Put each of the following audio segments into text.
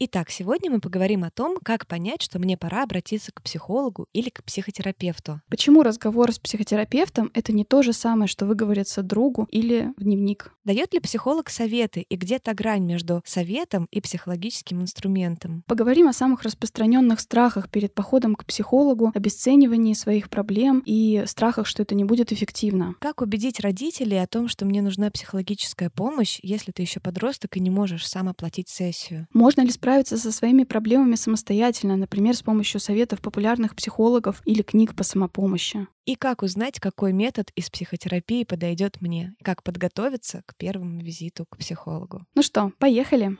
Итак, сегодня мы поговорим о том, как понять, что мне пора обратиться к психологу или к психотерапевту. Почему разговор с психотерапевтом — это не то же самое, что выговориться другу или в дневник? Дает ли психолог советы и где то грань между советом и психологическим инструментом? Поговорим о самых распространенных страхах перед походом к психологу, обесценивании своих проблем и страхах, что это не будет эффективно. Как убедить родителей о том, что мне нужна психологическая помощь, если ты еще подросток и не можешь сам оплатить сессию? Можно ли справиться со своими проблемами самостоятельно, например, с помощью советов популярных психологов или книг по самопомощи. И как узнать, какой метод из психотерапии подойдет мне? Как подготовиться к первому визиту к психологу? Ну что, поехали!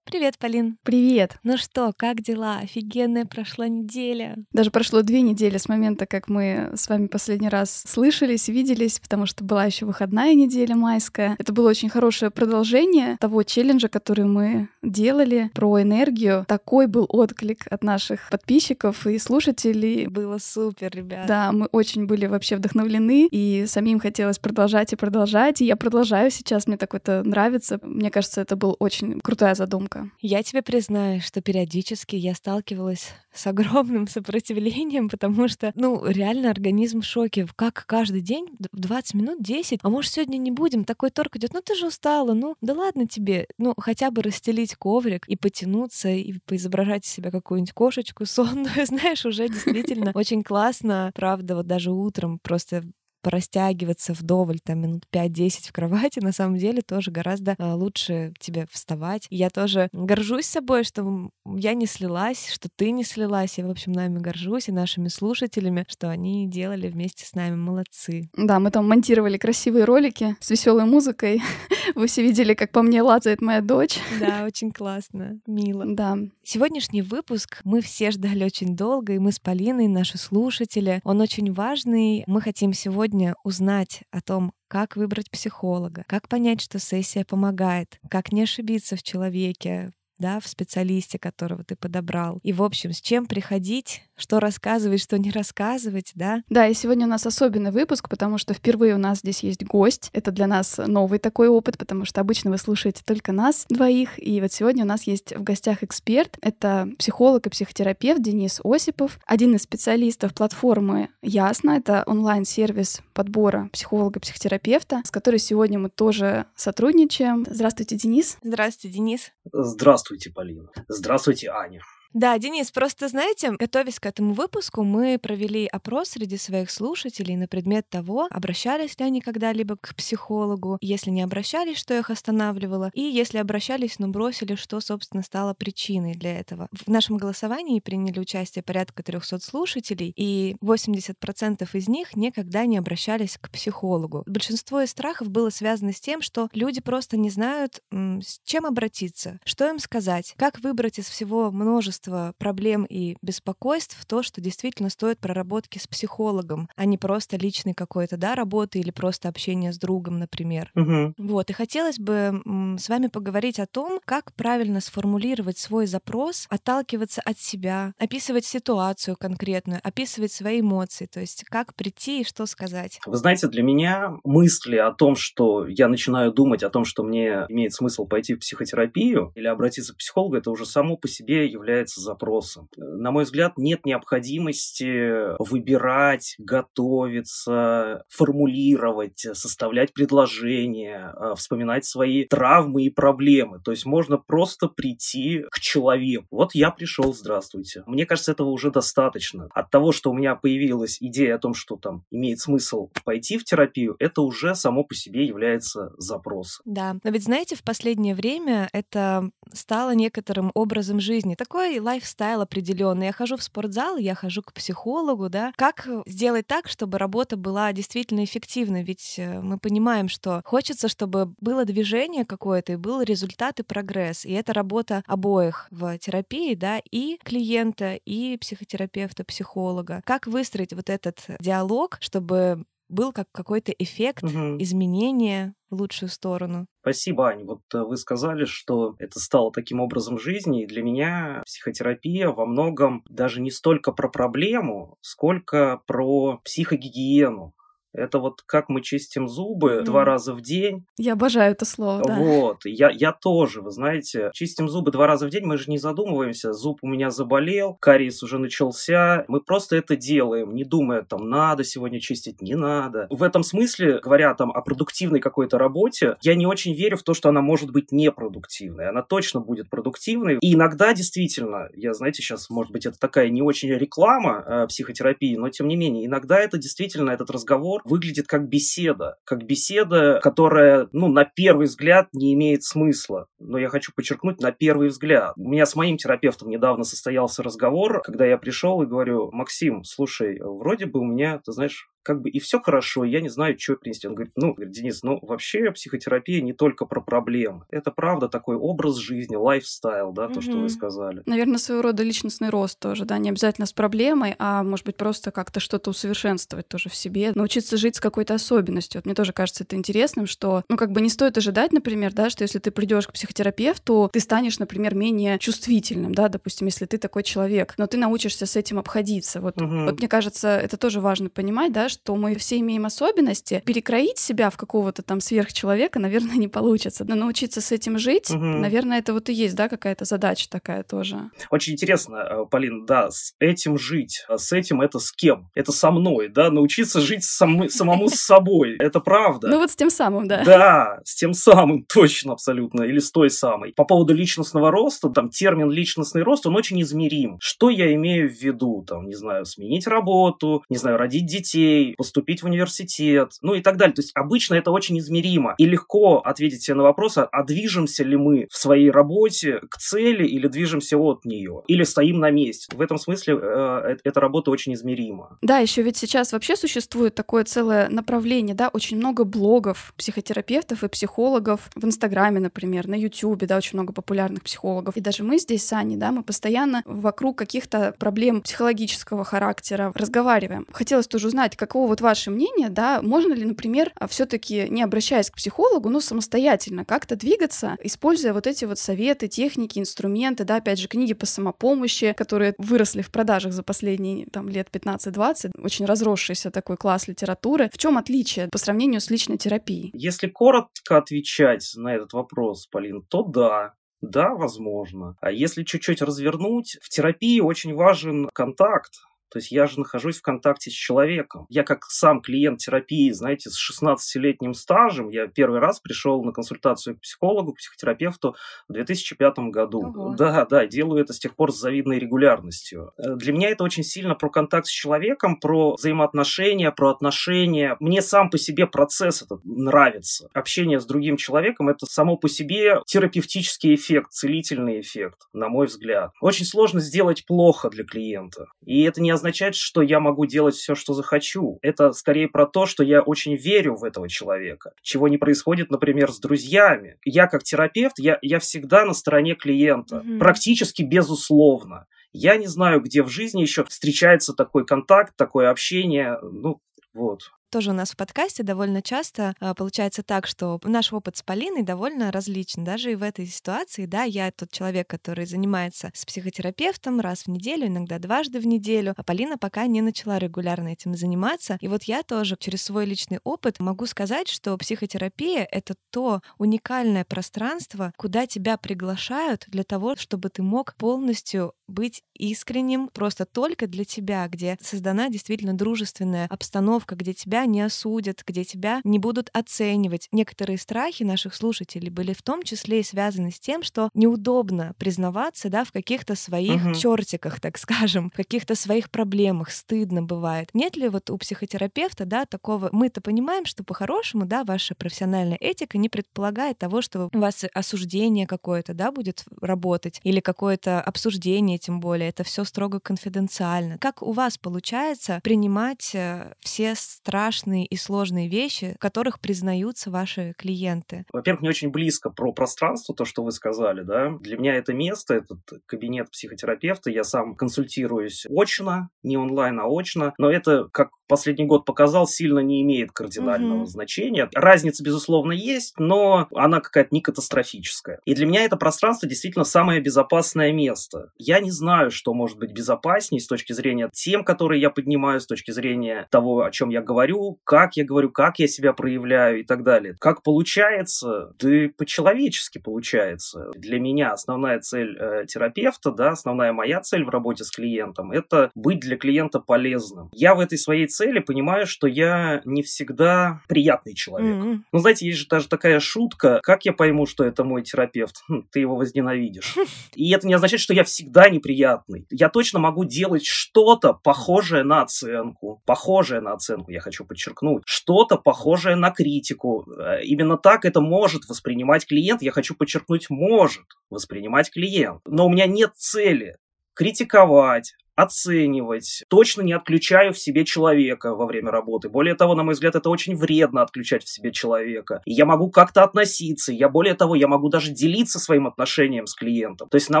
Привет, Полин. Привет. Ну что, как дела? Офигенная прошла неделя. Даже прошло две недели с момента, как мы с вами последний раз слышались, виделись, потому что была еще выходная неделя майская. Это было очень хорошее продолжение того челленджа, который мы делали про энергию. Такой был отклик от наших подписчиков и слушателей. Было супер, ребят. Да, мы очень были вообще вдохновлены, и самим хотелось продолжать и продолжать. И я продолжаю сейчас, мне так это нравится. Мне кажется, это была очень крутая задумка штука. Я тебе признаю, что периодически я сталкивалась с огромным сопротивлением, потому что, ну, реально организм в шоке. Как каждый день, 20 минут, 10, а может, сегодня не будем, такой торг идет, ну ты же устала, ну да ладно тебе, ну хотя бы расстелить коврик и потянуться, и поизображать из себя какую-нибудь кошечку сонную, знаешь, уже действительно очень классно, правда, вот даже утром просто порастягиваться вдоволь, там, минут 5-10 в кровати, на самом деле тоже гораздо а, лучше тебе вставать. я тоже горжусь собой, что я не слилась, что ты не слилась. Я, в общем, нами горжусь и нашими слушателями, что они делали вместе с нами. Молодцы. Да, мы там монтировали красивые ролики с веселой музыкой. Вы все видели, как по мне лазает моя дочь. Да, очень классно, мило. Да. Сегодняшний выпуск мы все ждали очень долго, и мы с Полиной, наши слушатели. Он очень важный. Мы хотим сегодня сегодня узнать о том, как выбрать психолога, как понять, что сессия помогает, как не ошибиться в человеке, да, в специалисте, которого ты подобрал. И, в общем, с чем приходить, что рассказывать, что не рассказывать, да? Да, и сегодня у нас особенный выпуск, потому что впервые у нас здесь есть гость. Это для нас новый такой опыт, потому что обычно вы слушаете только нас двоих. И вот сегодня у нас есть в гостях эксперт. Это психолог и психотерапевт Денис Осипов, один из специалистов платформы Ясно. Это онлайн-сервис подбора психолога-психотерапевта, с которой сегодня мы тоже сотрудничаем. Здравствуйте, Денис. Здравствуйте, Денис. Здравствуйте, Полина. Здравствуйте, Аня. Да, Денис, просто знаете, готовясь к этому выпуску, мы провели опрос среди своих слушателей на предмет того, обращались ли они когда-либо к психологу, если не обращались, что их останавливало, и если обращались, но бросили, что, собственно, стало причиной для этого. В нашем голосовании приняли участие порядка 300 слушателей, и 80% из них никогда не обращались к психологу. Большинство из страхов было связано с тем, что люди просто не знают, с чем обратиться, что им сказать, как выбрать из всего множества множество проблем и беспокойств в то, что действительно стоит проработки с психологом, а не просто личной какой-то, да, работы или просто общения с другом, например. Угу. Вот, и хотелось бы с вами поговорить о том, как правильно сформулировать свой запрос, отталкиваться от себя, описывать ситуацию конкретную, описывать свои эмоции, то есть как прийти и что сказать. Вы знаете, для меня мысли о том, что я начинаю думать о том, что мне имеет смысл пойти в психотерапию или обратиться к психологу, это уже само по себе является является запросом. На мой взгляд, нет необходимости выбирать, готовиться, формулировать, составлять предложения, а, вспоминать свои травмы и проблемы. То есть можно просто прийти к человеку. Вот я пришел, здравствуйте. Мне кажется, этого уже достаточно. От того, что у меня появилась идея о том, что там имеет смысл пойти в терапию, это уже само по себе является запросом. Да, но ведь знаете, в последнее время это стало некоторым образом жизни. Такой лайфстайл определенный. Я хожу в спортзал, я хожу к психологу, да. Как сделать так, чтобы работа была действительно эффективной? Ведь э, мы понимаем, что хочется, чтобы было движение какое-то, и был результат и прогресс. И это работа обоих в терапии, да, и клиента, и психотерапевта, психолога. Как выстроить вот этот диалог, чтобы был как какой-то эффект угу. изменения в лучшую сторону. Спасибо, Ань. Вот э, вы сказали, что это стало таким образом жизни, и для меня психотерапия во многом даже не столько про проблему, сколько про психогигиену. Это вот как мы чистим зубы mm. два раза в день. Я обожаю это слово, да. Вот, я, я тоже, вы знаете, чистим зубы два раза в день, мы же не задумываемся, зуб у меня заболел, кариес уже начался, мы просто это делаем, не думая, там, надо сегодня чистить, не надо. В этом смысле, говоря там о продуктивной какой-то работе, я не очень верю в то, что она может быть непродуктивной, она точно будет продуктивной, и иногда действительно, я, знаете, сейчас, может быть, это такая не очень реклама э, психотерапии, но тем не менее, иногда это действительно этот разговор разговор выглядит как беседа, как беседа, которая, ну, на первый взгляд не имеет смысла. Но я хочу подчеркнуть, на первый взгляд. У меня с моим терапевтом недавно состоялся разговор, когда я пришел и говорю, Максим, слушай, вроде бы у меня, ты знаешь, как бы и все хорошо, я не знаю, что принести. Он говорит, ну, говорит, Денис, ну, вообще психотерапия не только про проблемы. Это правда такой образ жизни, лайфстайл, да, то, mm-hmm. что вы сказали. Наверное, своего рода личностный рост тоже, да, не обязательно с проблемой, а может быть просто как-то что-то усовершенствовать тоже в себе, научиться жить с какой-то особенностью. Вот мне тоже кажется это интересным, что, ну, как бы не стоит ожидать, например, да, что если ты придешь к психотерапевту, ты станешь, например, менее чувствительным, да, допустим, если ты такой человек, но ты научишься с этим обходиться. Вот, mm-hmm. вот мне кажется, это тоже важно понимать, да, что мы все имеем особенности. Перекроить себя в какого-то там сверхчеловека, наверное, не получится. Но научиться с этим жить, угу. наверное, это вот и есть, да, какая-то задача такая тоже. Очень интересно, э, Полин, да, с этим жить. А с этим это с кем? Это со мной, да, научиться жить сам, самому с собой. Это правда. Ну вот с тем самым, да. Да, с тем самым, точно, абсолютно. Или с той самой. По поводу личностного роста, там термин личностный рост, он очень измерим. Что я имею в виду? Там, не знаю, сменить работу, не знаю, родить детей, поступить в университет, ну и так далее. То есть обычно это очень измеримо. И легко ответить себе на вопрос, а, а движемся ли мы в своей работе к цели или движемся от нее, или стоим на месте. В этом смысле э, э, эта работа очень измерима. Да, еще ведь сейчас вообще существует такое целое направление, да, очень много блогов психотерапевтов и психологов в Инстаграме, например, на Ютубе, да, очень много популярных психологов. И даже мы здесь с Аней, да, мы постоянно вокруг каких-то проблем психологического характера разговариваем. Хотелось тоже узнать, как каково вот ваше мнение, да, можно ли, например, а, все-таки не обращаясь к психологу, но самостоятельно как-то двигаться, используя вот эти вот советы, техники, инструменты, да, опять же, книги по самопомощи, которые выросли в продажах за последние там лет 15-20, очень разросшийся такой класс литературы. В чем отличие по сравнению с личной терапией? Если коротко отвечать на этот вопрос, Полин, то да, да, возможно. А если чуть-чуть развернуть, в терапии очень важен контакт, то есть я же нахожусь в контакте с человеком. Я как сам клиент терапии, знаете, с 16-летним стажем, я первый раз пришел на консультацию к психологу, к психотерапевту в 2005 году. Ого. Да, да, делаю это с тех пор с завидной регулярностью. Э, для меня это очень сильно про контакт с человеком, про взаимоотношения, про отношения. Мне сам по себе процесс этот нравится. Общение с другим человеком – это само по себе терапевтический эффект, целительный эффект, на мой взгляд. Очень сложно сделать плохо для клиента. И это не означает, что я могу делать все, что захочу. Это скорее про то, что я очень верю в этого человека, чего не происходит, например, с друзьями. Я как терапевт, я, я всегда на стороне клиента, mm-hmm. практически безусловно. Я не знаю, где в жизни еще встречается такой контакт, такое общение. Ну, вот тоже у нас в подкасте довольно часто э, получается так, что наш опыт с Полиной довольно различен. Даже и в этой ситуации, да, я тот человек, который занимается с психотерапевтом раз в неделю, иногда дважды в неделю, а Полина пока не начала регулярно этим заниматься. И вот я тоже через свой личный опыт могу сказать, что психотерапия — это то уникальное пространство, куда тебя приглашают для того, чтобы ты мог полностью быть искренним просто только для тебя, где создана действительно дружественная обстановка, где тебя не осудят, где тебя не будут оценивать. Некоторые страхи наших слушателей были в том числе и связаны с тем, что неудобно признаваться да, в каких-то своих угу. чертиках, так скажем, в каких-то своих проблемах, стыдно бывает. Нет ли вот у психотерапевта да, такого... Мы-то понимаем, что по-хорошему да, ваша профессиональная этика не предполагает того, что у вас осуждение какое-то да, будет работать или какое-то обсуждение, тем более. Это все строго конфиденциально. Как у вас получается принимать э, все страшные и сложные вещи, в которых признаются ваши клиенты? Во-первых, мне очень близко про пространство, то, что вы сказали, да. Для меня это место, этот кабинет психотерапевта, я сам консультируюсь очно, не онлайн, а очно, но это как последний год показал, сильно не имеет кардинального угу. значения. Разница, безусловно, есть, но она какая-то не катастрофическая. И для меня это пространство действительно самое безопасное место. Я не знаю, что может быть безопаснее с точки зрения тем, которые я поднимаю, с точки зрения того, о чем я говорю, как я говорю, как я себя проявляю и так далее. Как получается? Да по-человечески получается. Для меня основная цель э, терапевта, да, основная моя цель в работе с клиентом – это быть для клиента полезным. Я в этой своей цели понимаю, что я не всегда приятный человек. Mm-hmm. Ну, знаете, есть же даже такая шутка, как я пойму, что это мой терапевт? Хм, ты его возненавидишь. И это не означает, что я всегда неприятный. Я точно могу делать что-то похожее на оценку. Похожее на оценку, я хочу подчеркнуть. Что-то похожее на критику. Э, именно так это может воспринимать клиент. Я хочу подчеркнуть, может воспринимать клиент. Но у меня нет цели критиковать, оценивать. Точно не отключаю в себе человека во время работы. Более того, на мой взгляд, это очень вредно отключать в себе человека. И я могу как-то относиться. Я более того, я могу даже делиться своим отношением с клиентом. То есть, на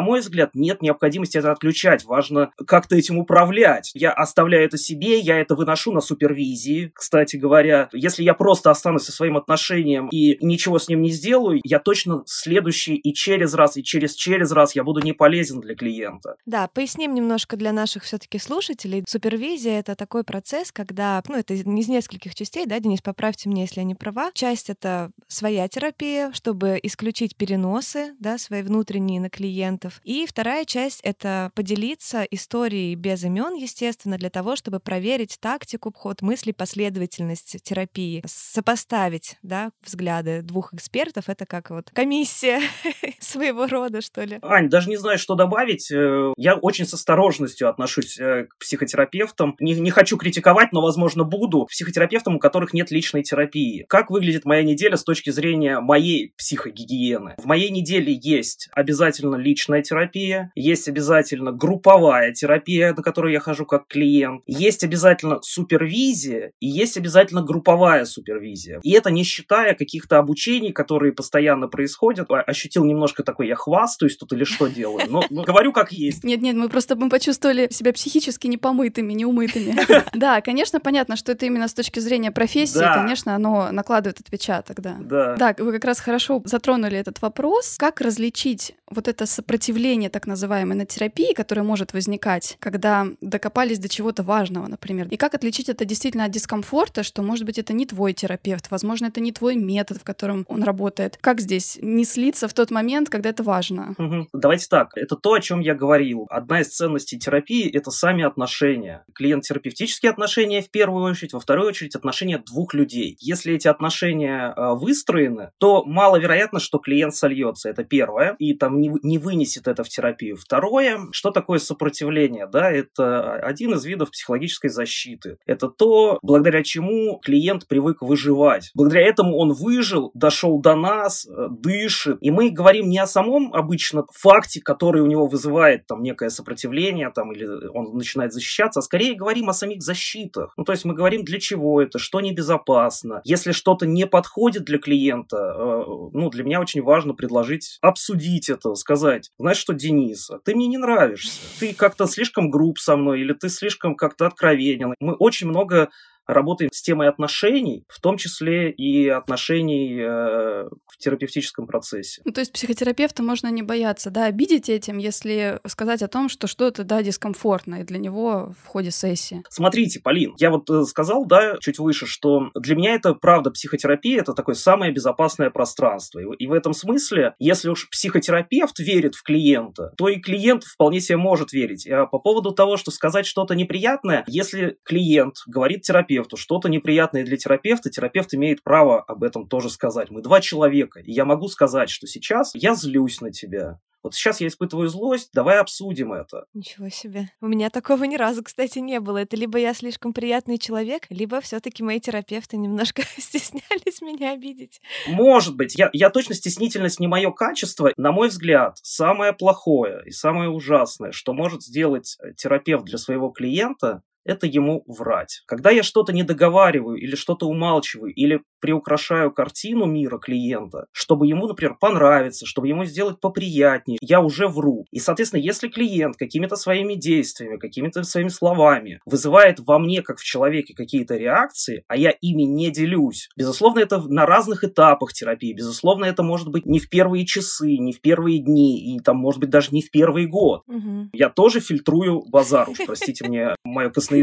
мой взгляд, нет необходимости это отключать. Важно как-то этим управлять. Я оставляю это себе, я это выношу на супервизии. Кстати говоря, если я просто останусь со своим отношением и ничего с ним не сделаю, я точно следующий и через раз, и через через раз я буду не полезен для клиента. Да, поясним немножко для наших наших все-таки слушателей, супервизия — это такой процесс, когда, ну, это из нескольких частей, да, Денис, поправьте меня, если я не права. Часть — это своя терапия, чтобы исключить переносы, да, свои внутренние на клиентов. И вторая часть — это поделиться историей без имен, естественно, для того, чтобы проверить тактику, ход мыслей, последовательность терапии, сопоставить, да, взгляды двух экспертов. Это как вот комиссия своего рода, что ли. Ань, даже не знаю, что добавить. Э, я очень с осторожностью отношусь э, к психотерапевтам. Не, не хочу критиковать, но, возможно, буду. Психотерапевтам, у которых нет личной терапии. Как выглядит моя неделя с точки зрения моей психогигиены? В моей неделе есть обязательно личная терапия, есть обязательно групповая терапия, на которую я хожу как клиент, есть обязательно супервизия и есть обязательно групповая супервизия. И это не считая каких-то обучений, которые постоянно происходят. Ощутил немножко такой, я хвастаюсь тут или что делаю, но, но говорю как есть. Нет-нет, мы просто мы почувствовали себя психически непомытыми, неумытыми. Да, конечно, понятно, что это именно с точки зрения профессии, конечно, оно накладывает отпечаток, да. Да. Да, вы как раз хорошо затронули этот вопрос. Как различить вот это сопротивление, так называемое, на терапии, которое может возникать, когда докопались до чего-то важного, например. И как отличить это действительно от дискомфорта, что, может быть, это не твой терапевт, возможно, это не твой метод, в котором он работает. Как здесь не слиться в тот момент, когда это важно? Угу. Давайте так. Это то, о чем я говорил. Одна из ценностей терапии — это сами отношения. Клиент-терапевтические отношения в первую очередь, во вторую очередь отношения двух людей. Если эти отношения э, выстроены, то маловероятно, что клиент сольется. Это первое. И там не, не вынесет это в терапию. Второе, что такое сопротивление? Да, это один из видов психологической защиты. Это то, благодаря чему клиент привык выживать. Благодаря этому он выжил, дошел до нас, э, дышит. И мы говорим не о самом обычно факте, который у него вызывает там некое сопротивление, там, или он начинает защищаться, а скорее говорим о самих защитах. Ну, то есть мы говорим, для чего это, что небезопасно. Если что-то не подходит для клиента, э, ну, для меня очень важно предложить обсудить это, сказать, знаешь что, Денис, ты мне не нравишься, ты как-то слишком груб со мной, или ты слишком как-то откровенен. Мы очень много работаем с темой отношений, в том числе и отношений э, в терапевтическом процессе. Ну, то есть психотерапевта можно не бояться, да, обидеть этим, если сказать о том, что что-то, да, дискомфортно и для него в ходе сессии. Смотрите, Полин, я вот э, сказал, да, чуть выше, что для меня это, правда, психотерапия — это такое самое безопасное пространство. И в этом смысле, если уж психотерапевт верит в клиента, то и клиент вполне себе может верить. А по поводу того, что сказать что-то неприятное, если клиент говорит терапевту, терапевту что-то неприятное для терапевта, терапевт имеет право об этом тоже сказать. Мы два человека, и я могу сказать, что сейчас я злюсь на тебя. Вот сейчас я испытываю злость, давай обсудим это. Ничего себе. У меня такого ни разу, кстати, не было. Это либо я слишком приятный человек, либо все таки мои терапевты немножко стеснялись меня обидеть. Может быть. Я, я точно стеснительность не мое качество. На мой взгляд, самое плохое и самое ужасное, что может сделать терапевт для своего клиента, это ему врать. Когда я что-то не договариваю или что-то умалчиваю, или приукрашаю картину мира клиента, чтобы ему, например, понравиться, чтобы ему сделать поприятнее, я уже вру. И, соответственно, если клиент какими-то своими действиями, какими-то своими словами вызывает во мне, как в человеке, какие-то реакции, а я ими не делюсь, безусловно, это на разных этапах терапии, безусловно, это может быть не в первые часы, не в первые дни, и там, может быть, даже не в первый год. Угу. Я тоже фильтрую базар, уж простите мне мое косноязычие.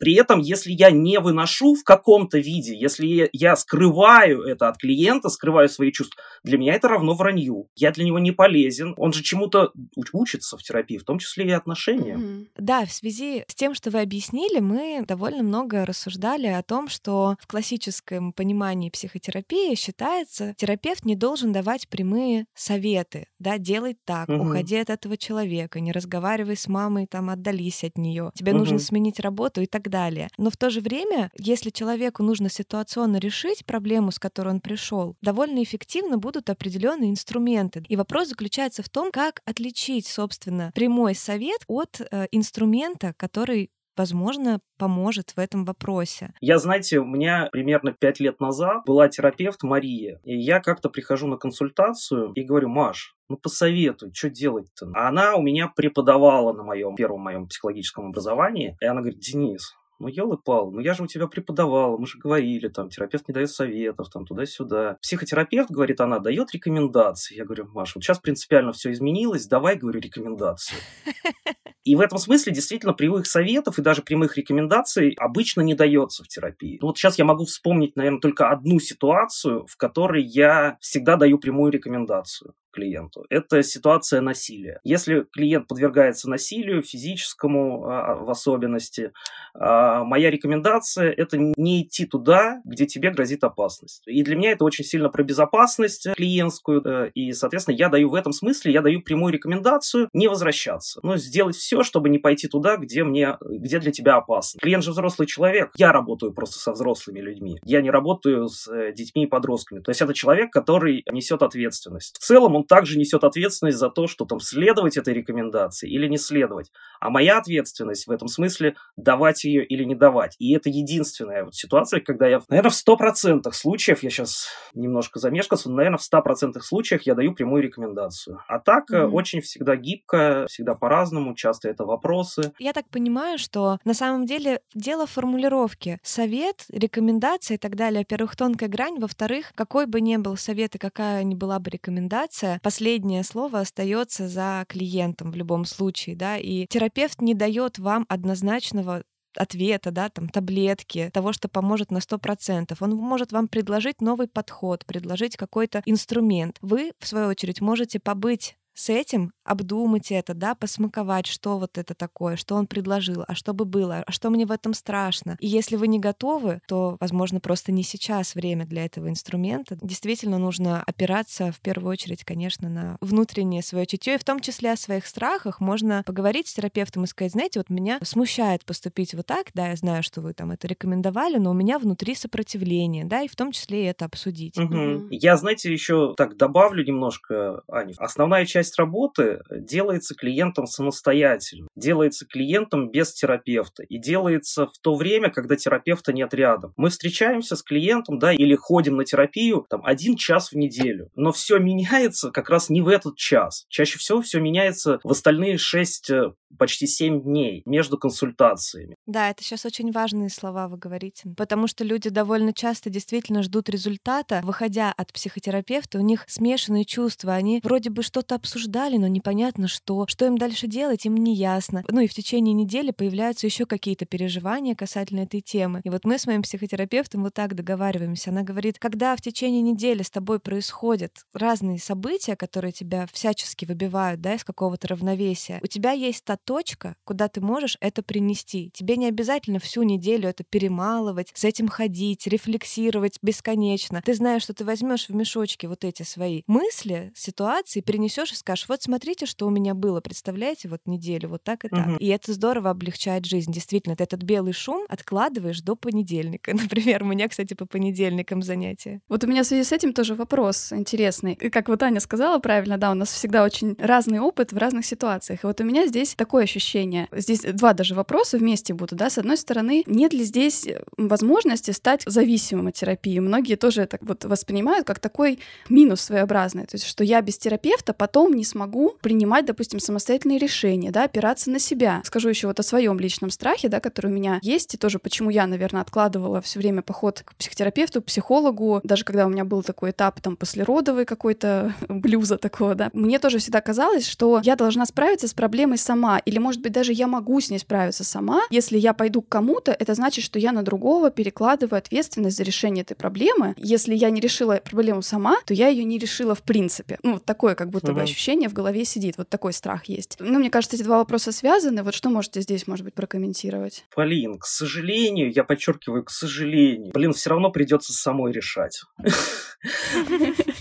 При этом, если я не выношу в каком-то виде, если я скрываю это от клиента, скрываю свои чувства, для меня это равно вранью. Я для него не полезен. Он же чему-то учится в терапии, в том числе и отношениям. Mm-hmm. Да, в связи с тем, что вы объяснили, мы довольно много рассуждали о том, что в классическом понимании психотерапии считается, терапевт не должен давать прямые советы, да, делай так, mm-hmm. уходи от этого человека, не разговаривай с мамой, там, отдались от нее, тебе mm-hmm. нужно сменить работу и так далее. Но в то же время, если человеку нужно ситуационно решить проблему, с которой он пришел, довольно эффективно будут определенные инструменты. И вопрос заключается в том, как отличить, собственно, прямой совет от э, инструмента, который возможно, поможет в этом вопросе. Я, знаете, у меня примерно пять лет назад была терапевт Мария, и я как-то прихожу на консультацию и говорю, Маш, ну посоветуй, что делать-то? А она у меня преподавала на моем первом моем психологическом образовании, и она говорит, Денис, ну, елы-пал, ну я же у тебя преподавала, мы же говорили, там, терапевт не дает советов, там, туда-сюда. Психотерапевт, говорит она, дает рекомендации. Я говорю, Маша, вот сейчас принципиально все изменилось, давай, говорю, рекомендации. И в этом смысле действительно прямых советов и даже прямых рекомендаций обычно не дается в терапии. Вот сейчас я могу вспомнить, наверное, только одну ситуацию, в которой я всегда даю прямую рекомендацию клиенту. Это ситуация насилия. Если клиент подвергается насилию, физическому а, в особенности, а, моя рекомендация – это не идти туда, где тебе грозит опасность. И для меня это очень сильно про безопасность клиентскую, и, соответственно, я даю в этом смысле, я даю прямую рекомендацию не возвращаться, но сделать все, чтобы не пойти туда, где, мне, где для тебя опасно. Клиент же взрослый человек, я работаю просто со взрослыми людьми, я не работаю с э, детьми и подростками. То есть это человек, который несет ответственность. В целом он также несет ответственность за то, что там следовать этой рекомендации или не следовать. А моя ответственность в этом смысле давать ее или не давать. И это единственная вот ситуация, когда я, наверное, в 100% случаев, я сейчас немножко замешкался, но, наверное, в 100% случаях я даю прямую рекомендацию. А так mm-hmm. очень всегда гибко, всегда по-разному, часто это вопросы. Я так понимаю, что на самом деле дело в формулировке. Совет, рекомендация и так далее. Во-первых, тонкая грань. Во-вторых, какой бы ни был совет и какая ни была бы рекомендация, последнее слово остается за клиентом в любом случае, да, и терапевт не дает вам однозначного ответа, да, там, таблетки, того, что поможет на 100%. Он может вам предложить новый подход, предложить какой-то инструмент. Вы, в свою очередь, можете побыть с этим обдумать это, да, посмаковать, что вот это такое, что он предложил, а что бы было, а что мне в этом страшно. И если вы не готовы, то, возможно, просто не сейчас время для этого инструмента. Действительно нужно опираться в первую очередь, конечно, на внутреннее свое чутье, и в том числе о своих страхах. Можно поговорить с терапевтом и сказать, знаете, вот меня смущает поступить вот так, да, я знаю, что вы там это рекомендовали, но у меня внутри сопротивление, да, и в том числе и это обсудить. Угу. Я, знаете, еще так добавлю немножко, Аня. Основная часть часть работы делается клиентом самостоятельно, делается клиентом без терапевта и делается в то время, когда терапевта нет рядом. Мы встречаемся с клиентом, да, или ходим на терапию там один час в неделю, но все меняется как раз не в этот час. Чаще всего все меняется в остальные шесть э, почти 7 дней между консультациями. Да, это сейчас очень важные слова вы говорите, потому что люди довольно часто действительно ждут результата, выходя от психотерапевта, у них смешанные чувства, они вроде бы что-то обсуждали, но непонятно что, что им дальше делать, им не ясно. Ну и в течение недели появляются еще какие-то переживания касательно этой темы. И вот мы с моим психотерапевтом вот так договариваемся. Она говорит, когда в течение недели с тобой происходят разные события, которые тебя всячески выбивают, да, из какого-то равновесия, у тебя есть та точка, куда ты можешь это принести. Тебе не обязательно всю неделю это перемалывать, с этим ходить, рефлексировать бесконечно. Ты знаешь, что ты возьмешь в мешочке вот эти свои мысли, ситуации, перенесешь скажешь, вот смотрите, что у меня было, представляете, вот неделю, вот так и так. Мгм. И это здорово облегчает жизнь. Действительно, ты этот белый шум откладываешь до понедельника. Например, у меня, кстати, по понедельникам занятия. Вот у меня в связи с этим тоже вопрос интересный. И как вот Аня сказала правильно, да, у нас всегда очень разный опыт в разных ситуациях. И вот у меня здесь такое ощущение. Здесь два даже вопроса вместе будут, да. С одной стороны, нет ли здесь возможности стать зависимым от терапии? Многие тоже это вот воспринимают как такой минус своеобразный. То есть, что я без терапевта потом не смогу принимать, допустим, самостоятельные решения, да, опираться на себя. Скажу еще вот о своем личном страхе, да, который у меня есть, и тоже почему я, наверное, откладывала все время поход к психотерапевту, психологу, даже когда у меня был такой этап там послеродовый какой-то блюза такого, да. Мне тоже всегда казалось, что я должна справиться с проблемой сама, или, может быть, даже я могу с ней справиться сама. Если я пойду к кому-то, это значит, что я на другого перекладываю ответственность за решение этой проблемы. Если я не решила проблему сама, то я ее не решила в принципе. Ну, вот такое как будто бы Мгм. Ощущение в голове сидит, вот такой страх есть. Ну, мне кажется, эти два вопроса связаны. Вот что можете здесь, может быть, прокомментировать? Полин, к сожалению, я подчеркиваю, к сожалению, блин, все равно придется самой решать.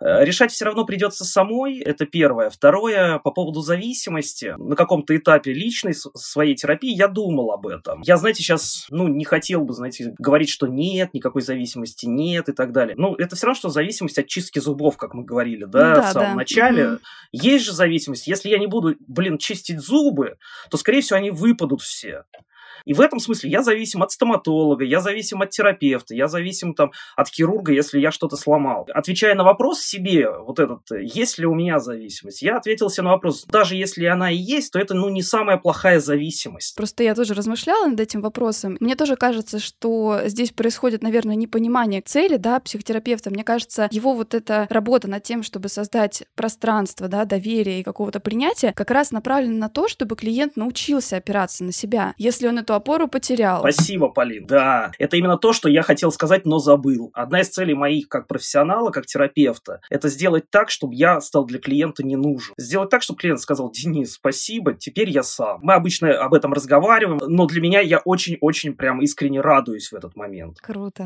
Э, Решать все равно придется самой, это первое. Второе, по поводу зависимости. На каком-то этапе личной своей терапии я думал об этом. Я, знаете, сейчас, ну, не хотел бы, знаете, говорить, что нет, никакой зависимости нет и так далее. Ну, это все равно, что зависимость от чистки зубов, как мы говорили, да, Ну да, в самом да. начале. Мгм. Есть же зависимость. Если я не буду, блин, чистить зубы, то, скорее всего, они выпадут все. И в этом смысле я зависим от стоматолога, я зависим от терапевта, я зависим там от хирурга, если я что-то сломал. Отвечая на вопрос себе, вот этот, есть ли у меня зависимость, я ответил себе на вопрос, даже если она и есть, то это, ну, не самая плохая зависимость. Просто я тоже размышляла над этим вопросом. Мне тоже кажется, что здесь происходит, наверное, непонимание цели, да, психотерапевта. Мне кажется, его вот эта работа над тем, чтобы создать пространство, да, доверия и какого-то принятия, как раз направлена на то, чтобы клиент научился опираться на себя. Если он эту опору потерял. Спасибо, Полин. Да, это именно то, что я хотел сказать, но забыл. Одна из целей моих как профессионала, как терапевта, это сделать так, чтобы я стал для клиента не нужен. Сделать так, чтобы клиент сказал, Денис, спасибо, теперь я сам. Мы обычно об этом разговариваем, но для меня я очень-очень прям искренне радуюсь в этот момент. Круто.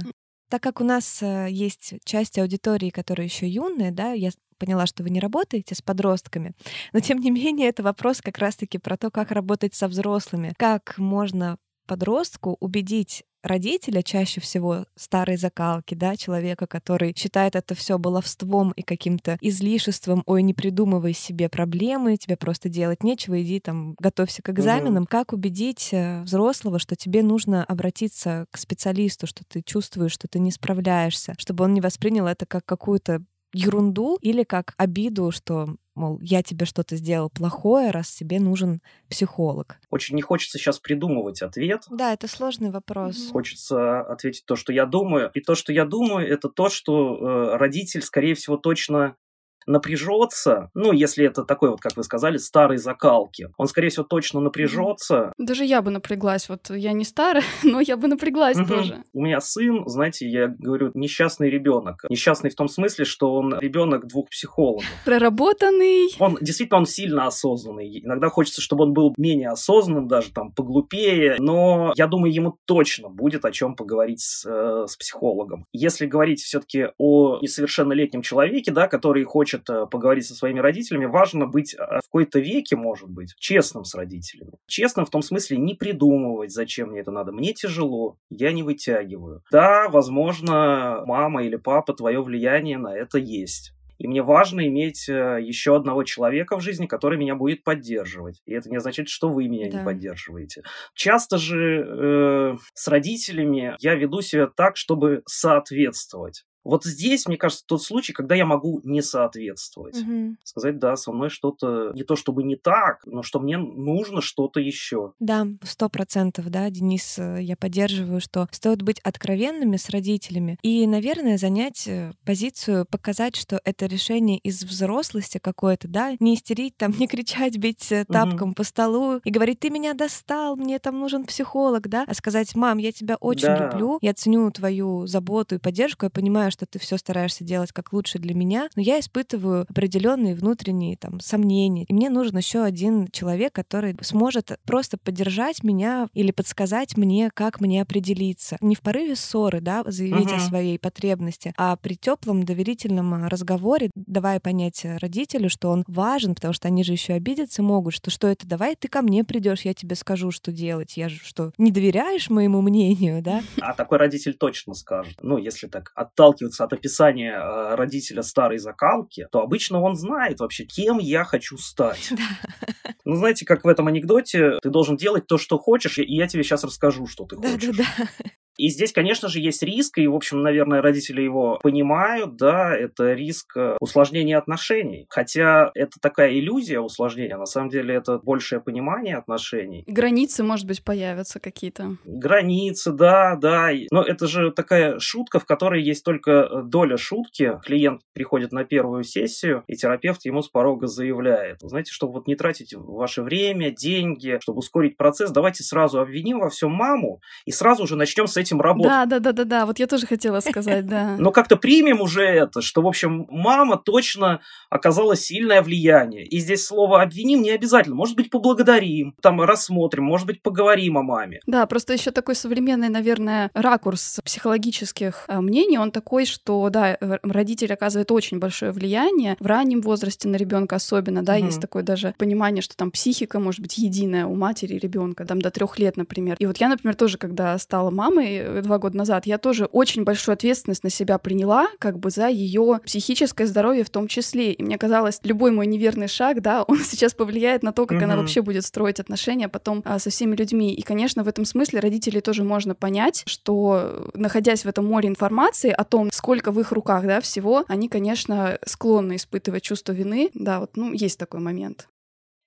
Так как у нас э, есть часть аудитории, которая еще юная, да, я поняла, что вы не работаете с подростками, но тем не менее это вопрос как раз-таки про то, как работать со взрослыми, как можно подростку убедить родителя, чаще всего старой закалки, да, человека, который считает это все баловством и каким-то излишеством, ой, не придумывай себе проблемы, тебе просто делать нечего, иди там, готовься к экзаменам. Как убедить э, взрослого, что тебе нужно обратиться к специалисту, что ты чувствуешь, что ты не справляешься, чтобы он не воспринял это как какую-то ерунду или как обиду, что, мол, я тебе что-то сделал плохое, раз тебе нужен психолог. Очень не хочется сейчас придумывать ответ. Да, это сложный вопрос. Мгм. Хочется ответить то, что я думаю. И то, что я думаю, это то, что э, родитель, скорее всего, точно напряжется, ну, если это такой вот, как вы сказали, старой закалки, он, скорее всего, точно напряжется. Даже я бы напряглась. Вот я не старая, но я бы напряглась Мгм. тоже. У меня сын, знаете, я говорю, несчастный ребенок. Несчастный в том смысле, что он ребенок двух психологов. Проработанный. Он действительно он сильно осознанный. Иногда хочется, чтобы он был менее осознанным, даже там поглупее. Но я думаю, ему точно будет о чем поговорить с, э, с психологом. Если говорить все-таки о несовершеннолетнем человеке, да, который хочет э, поговорить со своими родителями, важно быть э, в какой-то веке, может быть, честным с родителями. Честным в том смысле не придумывать, зачем мне это надо. Мне тяжело, я не вытягиваю. Да, возможно, мама или папа, твое влияние на это есть. И мне важно иметь э, еще одного человека в жизни, который меня будет поддерживать. И это не означает, что вы меня Да. не поддерживаете. Часто же э, с родителями я веду себя так, чтобы соответствовать. Вот здесь, мне кажется, тот случай, когда я могу не соответствовать. Мгм. Сказать, да, со мной что-то не то чтобы не так, но что мне нужно что-то еще. Да, сто процентов, да, Денис, э, я поддерживаю, что стоит быть откровенными с родителями и, наверное, занять э, позицию, показать, что это решение из взрослости какое-то, да, не истерить там, не кричать, бить э, тапком по столу и говорить, ты меня достал, мне там нужен психолог, да, а сказать, мам, я тебя очень Да. люблю, я ценю твою заботу и поддержку, я понимаю, понимаю, что ты все стараешься делать как лучше для меня, но я испытываю определенные внутренние там сомнения. И мне нужен еще один человек, который сможет просто поддержать меня или подсказать мне, как мне определиться. Не в порыве ссоры, да, заявить угу. о своей потребности, а при теплом доверительном разговоре, давая понять родителю, что он важен, потому что они же еще обидеться могут, что что это, давай ты ко мне придешь, я тебе скажу, что делать. Я же что, не доверяешь моему мнению, да? А такой родитель точно скажет. Ну, если так отталкиваться от описания э, родителя старой закалки, то обычно он знает вообще, кем я хочу стать. Ну, знаете, как в этом анекдоте, ты должен делать то, что хочешь, и я тебе сейчас расскажу, что ты хочешь. Да, да, да. И здесь, конечно же, есть риск, и, в общем, наверное, родители его понимают, да, это риск э, усложнения отношений. Хотя это такая иллюзия усложнения, на самом деле это большее понимание отношений. Границы, может быть, появятся какие-то. Границы, да, да. Но это же такая шутка, в которой есть только э, доля шутки. Клиент приходит на первую сессию, и терапевт ему с порога заявляет, знаете, чтобы вот не тратить ваше время, деньги, чтобы ускорить процесс, давайте сразу обвиним во всем маму и сразу же начнем с этим работать. Да, да, да, да, да. Вот я тоже хотела сказать, да. Но как-то примем уже это, что, в общем, мама точно оказала сильное влияние. И здесь слово обвиним не обязательно. Может быть, поблагодарим, там рассмотрим, может быть, поговорим о маме. Да, просто еще такой современный, наверное, ракурс психологических э, мнений, он такой, что, да, родитель оказывает очень большое влияние в раннем возрасте на ребенка особенно, да, угу. есть такое даже понимание, что там психика может быть единая у матери и ребенка, там до трех лет, например. И вот я, например, тоже, когда стала мамой, Э, два года назад, я тоже очень большую ответственность на себя приняла, как бы за ее психическое здоровье в том числе. И мне казалось, любой мой неверный шаг, да, он сейчас повлияет на то, как mm-hmm. она вообще будет строить отношения потом а, со всеми людьми. И, конечно, в этом смысле родителей тоже можно понять, что находясь в этом море информации о том, сколько в их руках, да, всего, они, конечно, склонны испытывать чувство вины. Да, вот, ну, есть такой момент.